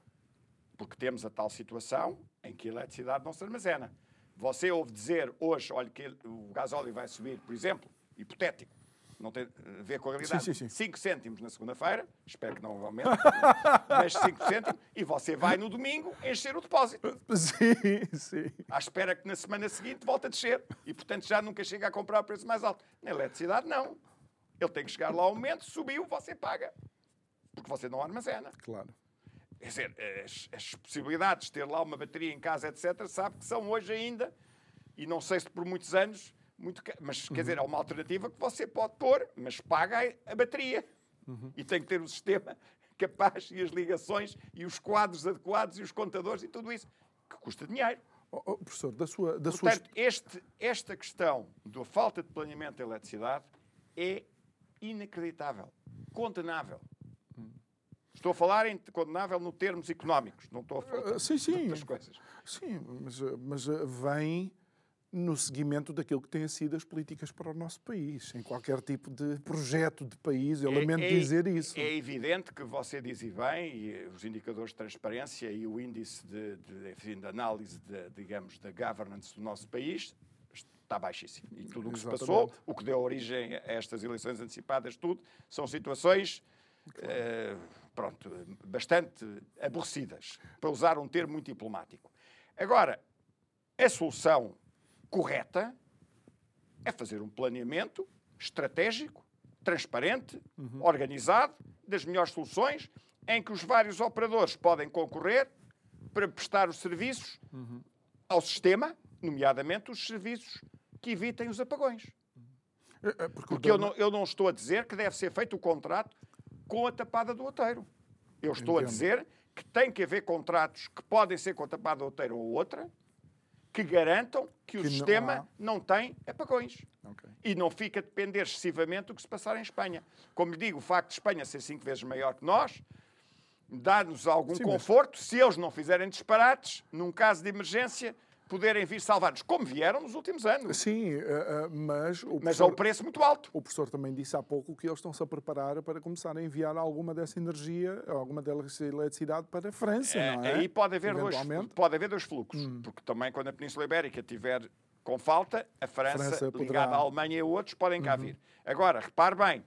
Porque temos a tal situação em que a eletricidade não se armazena. Você ouve dizer hoje, olha, que o gasóleo vai subir, por exemplo, hipotético, não tem a ver com a realidade. Sim, sim, sim. 5 cêntimos na segunda-feira, espero que não aumente, [LAUGHS] mas 5 cêntimos, e você vai no domingo encher o depósito. [LAUGHS] Sim, sim. À espera que na semana seguinte volte a descer. E, portanto, já nunca chega a comprar a preço mais alto. Na eletricidade, não. Ele tem que chegar lá ao momento, subiu, você paga. Porque você não armazena. Claro. Quer dizer, as, as, possibilidades de ter lá uma bateria em casa, etc., sabe que são hoje ainda, e não sei se por muitos anos, muito, mas uhum. quer dizer, é uma alternativa que você pode pôr, mas paga a, bateria. Uhum. E tem que ter o sistema [LAUGHS] capaz e as ligações e os quadros adequados e os contadores e tudo isso, que custa dinheiro. Oh, oh, professor, da sua. Da Portanto, sua... Este, esta questão da falta de planeamento da eletricidade é inacreditável, condenável. Estou a falar em condenável no termos económicos, não estou a falar uh, sim, sim. coisas. Sim, mas, mas vem no seguimento daquilo que têm sido as políticas para o nosso país, em qualquer tipo de projeto de país, eu é, lamento é, dizer isso. É evidente que você diz e bem, e os indicadores de transparência e o índice de, de, de análise, de, digamos, da governance do nosso país está baixíssimo. E tudo o que Exatamente. se passou, o que deu origem a estas eleições antecipadas, tudo, são situações claro. eh, pronto, bastante aborrecidas, para usar um termo muito diplomático. Agora, a solução correta é fazer um planeamento estratégico, transparente, uhum. organizado, das melhores soluções, em que os vários operadores podem concorrer para prestar os serviços uhum. ao sistema, nomeadamente os serviços que evitem os apagões. É, é porque, porque eu, não, eu não estou a dizer que deve ser feito o contrato com a tapada do outeiro. Eu estou Entendo. a dizer que tem que haver contratos que podem ser com a tapada do outeiro ou outra, que garantam que, que o sistema não, não tem apagões. Okay. E não fica a depender excessivamente do que se passar em Espanha. Como lhe digo, o facto de Espanha ser cinco vezes maior que nós dá-nos algum Sim, conforto mas... se eles não fizerem disparates, num caso de emergência, poderem vir salvar-nos, como vieram nos últimos anos. Sim, uh, uh, mas... O mas a um preço muito alto. O professor também disse há pouco que eles estão-se a preparar para começar a enviar alguma dessa energia, alguma dessa eletricidade para a França, é, não é? Aí pode haver, dois, pode haver dois fluxos, hum. porque também quando a Península Ibérica tiver com falta, a França, França ligada poderá... à Alemanha e outros, podem cá uhum. vir. Agora, repare bem,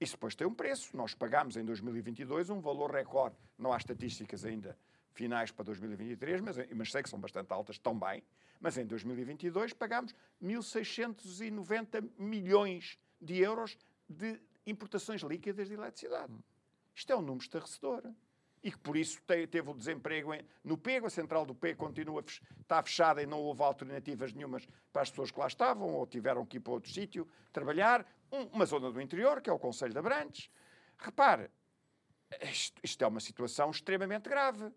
isso depois tem um preço. Nós pagámos em 2022 um valor recorde. Não há estatísticas ainda finais para 2023, mas, mas sei que são bastante altas também. Mas em 2022 pagámos 1.690 milhões de euros de importações líquidas de eletricidade. Isto é um número estarrecedor. E que por isso teve o desemprego no PEGO, a central do PEGO continua, está fechada e não houve alternativas nenhumas para as pessoas que lá estavam ou tiveram que ir para outro sítio trabalhar. Um, uma zona do interior, que é o Conselho de Abrantes. Repare, isto, isto é uma situação extremamente grave.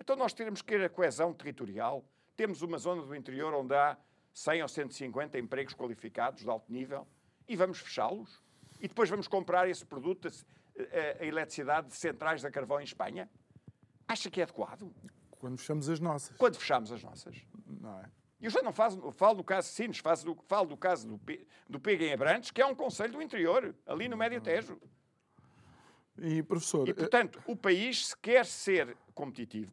Então nós teremos que ter a coesão territorial. Temos uma zona do interior onde há 100 ou 150 empregos qualificados de alto nível e vamos fechá-los? E depois vamos comprar esse produto, a, a eletricidade de centrais a carvão em Espanha? Acha que é adequado? Quando fechamos as nossas. Quando fechamos as nossas. Não é? Eu já não faço, falo do caso de Sines, falo do, falo do caso do, do Pega em Abrantes, que é um conselho do interior, ali no Médio Tejo. E, professor... E, eh, portanto, o país, se quer ser competitivo,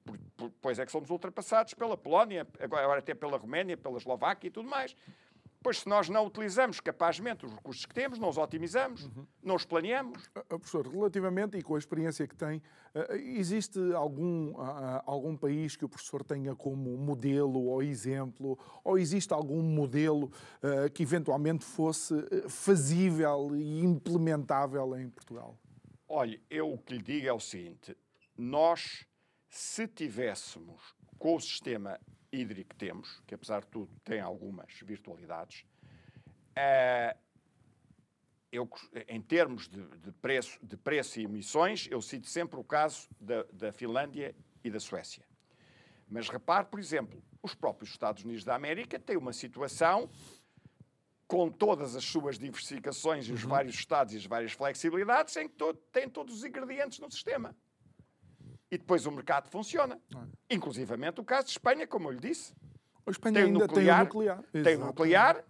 pois é que somos ultrapassados pela Polónia, agora até pela Roménia, pela Eslováquia e tudo mais. Pois se nós não utilizamos capazmente os recursos que temos, não os otimizamos, uhum. não os planeamos. Uh, professor, relativamente e com a experiência que tem, uh, existe algum, uh, algum país que o professor tenha como modelo ou exemplo, ou existe algum modelo que eventualmente fosse fazível e implementável em Portugal? Olha, eu o que lhe digo é o seguinte: nós, se tivéssemos com o sistema hídrico que temos, que apesar de tudo tem algumas virtualidades, é, eu, em termos de, de, preço, de preço e emissões, eu cito sempre o caso da, da Finlândia e da Suécia. Mas repare, por exemplo, os próprios Estados Unidos da América têm uma situação com todas as suas diversificações e os uhum. vários estados e as várias flexibilidades, em que todo, tem todos os ingredientes no sistema. E depois o mercado funciona. Ah. Inclusivamente o caso de Espanha, como eu lhe disse. A Espanha tem ainda nuclear, tem o nuclear. Tem o nuclear,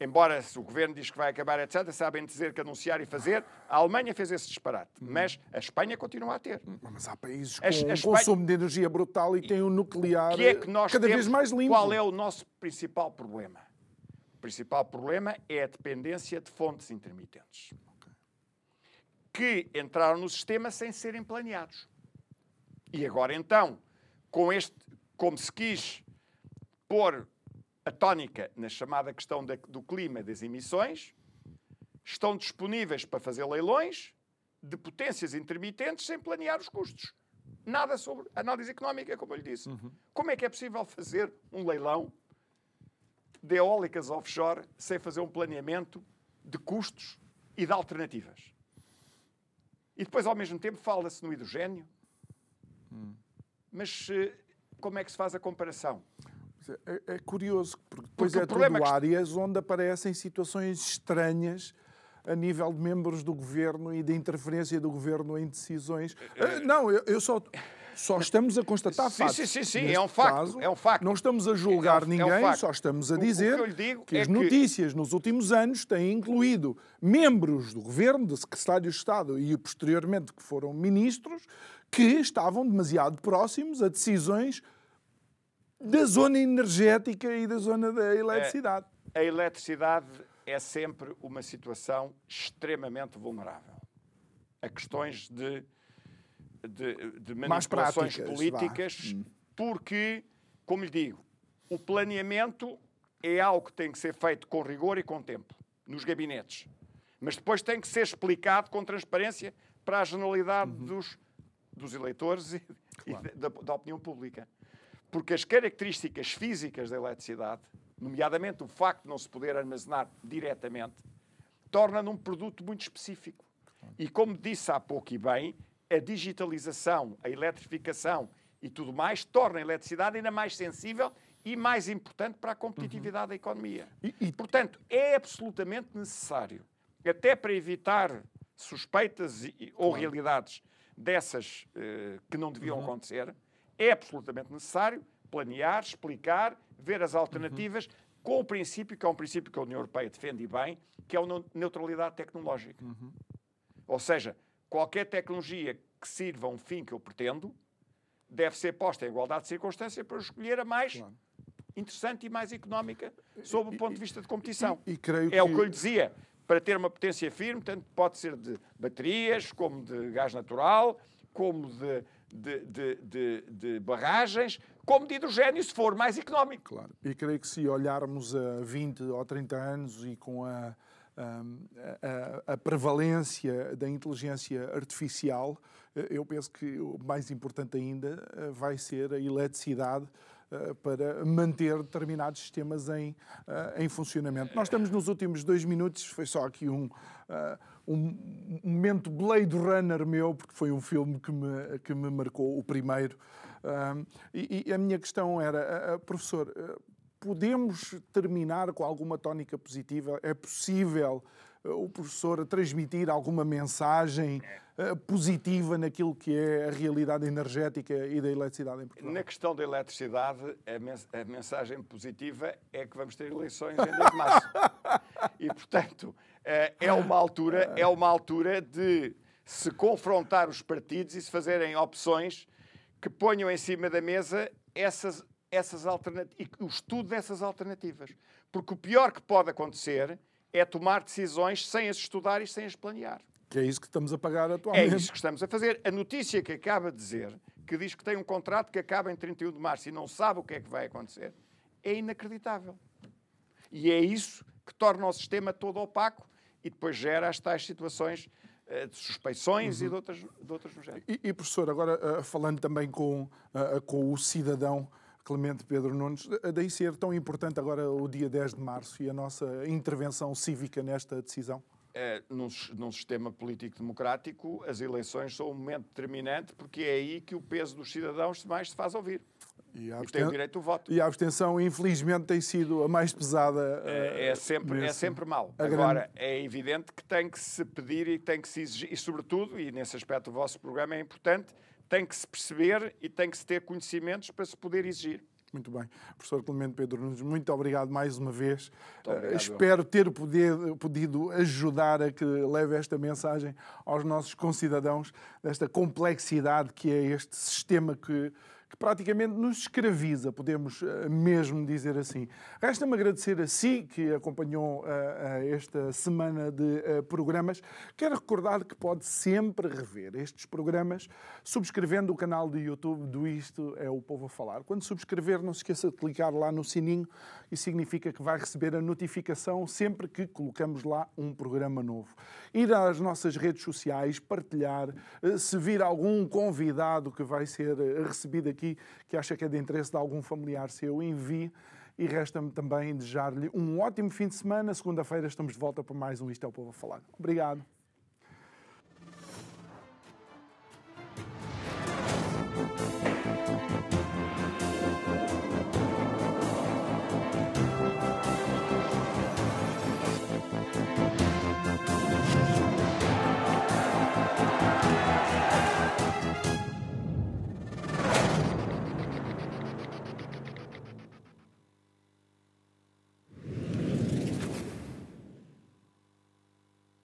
embora o governo diz que vai acabar, etc., sabem dizer que anunciar e fazer. A Alemanha fez esse disparate, uhum. mas a Espanha continua a ter. Mas há países com a, a Espanha... um consumo de energia brutal e têm o nuclear que é que nós cada temos, vez mais limpo. Qual é o nosso principal problema? principal problema é a dependência de fontes intermitentes que entraram no sistema sem serem planeados. E agora então, com este, como se quis pôr a tónica na chamada questão da, do clima das emissões, estão disponíveis para fazer leilões de potências intermitentes sem planear os custos. nada sobre análise económica, como eu lhe disse. Como é que é possível fazer um leilão de eólicas offshore sem fazer um planeamento de custos e de alternativas? E depois, ao mesmo tempo, fala-se no hidrogênio. Mas eh, como é que se faz a comparação? É, é curioso, porque depois Porque é tudo é que- áreas onde aparecem situações estranhas a nível de membros do governo e da interferência do governo em decisões. Ah, Não, eu, eu só. Só estamos a constatar Sim, factos. sim, sim, sim, Neste é um facto, caso, é um facto. Não estamos a julgar É um- é um ninguém, só estamos a O- o que dizer que é as que- notícias nos últimos anos têm incluído membros do governo, de secretários de Estado e posteriormente que foram ministros, que estavam demasiado próximos a decisões da zona energética e da zona da eletricidade. A eletricidade é sempre uma situação extremamente vulnerável a questões de, de, de manipulações práticas, políticas, porque, como lhe digo, o planeamento é algo que tem que ser feito com rigor e com tempo, nos gabinetes. Mas depois tem que ser explicado com transparência para a generalidade dos, dos eleitores e, e da, da opinião pública. Porque as características físicas da eletricidade, nomeadamente o facto de não se poder armazenar diretamente, torna-no um produto muito específico. E como disse há pouco e bem, a digitalização, a eletrificação e tudo mais torna a eletricidade ainda mais sensível e mais importante para a competitividade da economia. E- e- Portanto, é absolutamente necessário, até para evitar suspeitas e- ou realidades dessas eh, que não deviam acontecer, é absolutamente necessário planear, explicar, ver as alternativas com o princípio, que é um princípio que a União Europeia defende e bem, que é a neu- neutralidade tecnológica. Ou seja, qualquer tecnologia que sirva a um fim que eu pretendo deve ser posta em igualdade de circunstância para eu escolher a mais interessante e mais económica sob o ponto de vista de competição. e creio é o que- que eu lhe dizia. Para ter uma potência firme, tanto pode ser de baterias, como de gás natural, como de, de, de, de- barragens, como de hidrogênio, se for mais económico. Claro. E creio que se olharmos a 20 ou 30 anos e com a, a, a- a prevalência da inteligência artificial, eh, eu penso que o mais importante ainda eh, vai ser a eletricidade para manter determinados sistemas em, eh, em funcionamento. Nós estamos nos últimos dois minutos, foi só aqui um, eh, um momento Blade Runner meu, porque foi um filme que me, que me marcou, o primeiro. E, e a minha questão era, professor, podemos terminar com alguma tónica positiva? É possível o professor transmitir alguma mensagem uh, positiva naquilo que é a realidade energética e da eletricidade em Portugal? Na questão da eletricidade, a, mens- a mensagem positiva é que vamos ter eleições em 2 de março. [LAUGHS] e, portanto, eh, é uma altura, é uma altura de se confrontar os partidos e se fazerem opções que ponham em cima da mesa essas, essas alternativas e o estudo dessas alternativas. Porque o pior que pode acontecer é tomar decisões sem as estudar e sem as planear. Que é isso que estamos a pagar É atualmente. isso que estamos a fazer. A notícia que acaba de dizer, que diz que tem um contrato que acaba em 31 de março e não sabe o que é que vai acontecer, é inacreditável. E é isso que torna o sistema todo opaco e depois gera as tais situações eh, de suspeições e de outras, de outras. E, e, professor, agora uh, falando também com, uh, com o cidadão Clemente Pedro Nunes, daí ser tão importante agora o dia 10 de março e a nossa intervenção cívica nesta decisão? Eh, num, num sistema político democrático, as eleições são um momento determinante porque é aí que o peso dos cidadãos mais se faz ouvir. E a, E tem o absten- direito ao voto. e a abstenção, infelizmente, tem sido a mais pesada. uh, É, é sempre, é nesse- sempre mau. a Agora, é evidente que tem que se pedir e tem que se exigir, e sobretudo, e nesse aspecto o vosso programa é importante, tem que se perceber e tem que se ter conhecimentos para se poder exigir. Muito bem. Professor Clemente Pedro Nunes, muito obrigado mais uma vez. obrigado, Eh, espero ter poder- podido ajudar a que leve esta mensagem aos nossos concidadãos desta complexidade que é este sistema que, que praticamente nos escraviza, podemos uh, mesmo dizer assim. Resta-me agradecer a si que acompanhou uh, esta semana de programas. Quero recordar que pode sempre rever estes programas subscrevendo o canal de YouTube do Isto é o Povo a Falar. Quando subscrever, não se esqueça de clicar lá no sininho, isso significa que vai receber a notificação sempre que colocamos lá um programa novo. Ir às nossas redes sociais, partilhar, se vir algum convidado que vai ser recebido aqui, que acha que é de interesse de algum familiar seu, envie. E resta-me também desejar-lhe um ótimo fim de semana. Segunda-feira estamos de volta para mais um Isto é o Povo a Falar. Obrigado.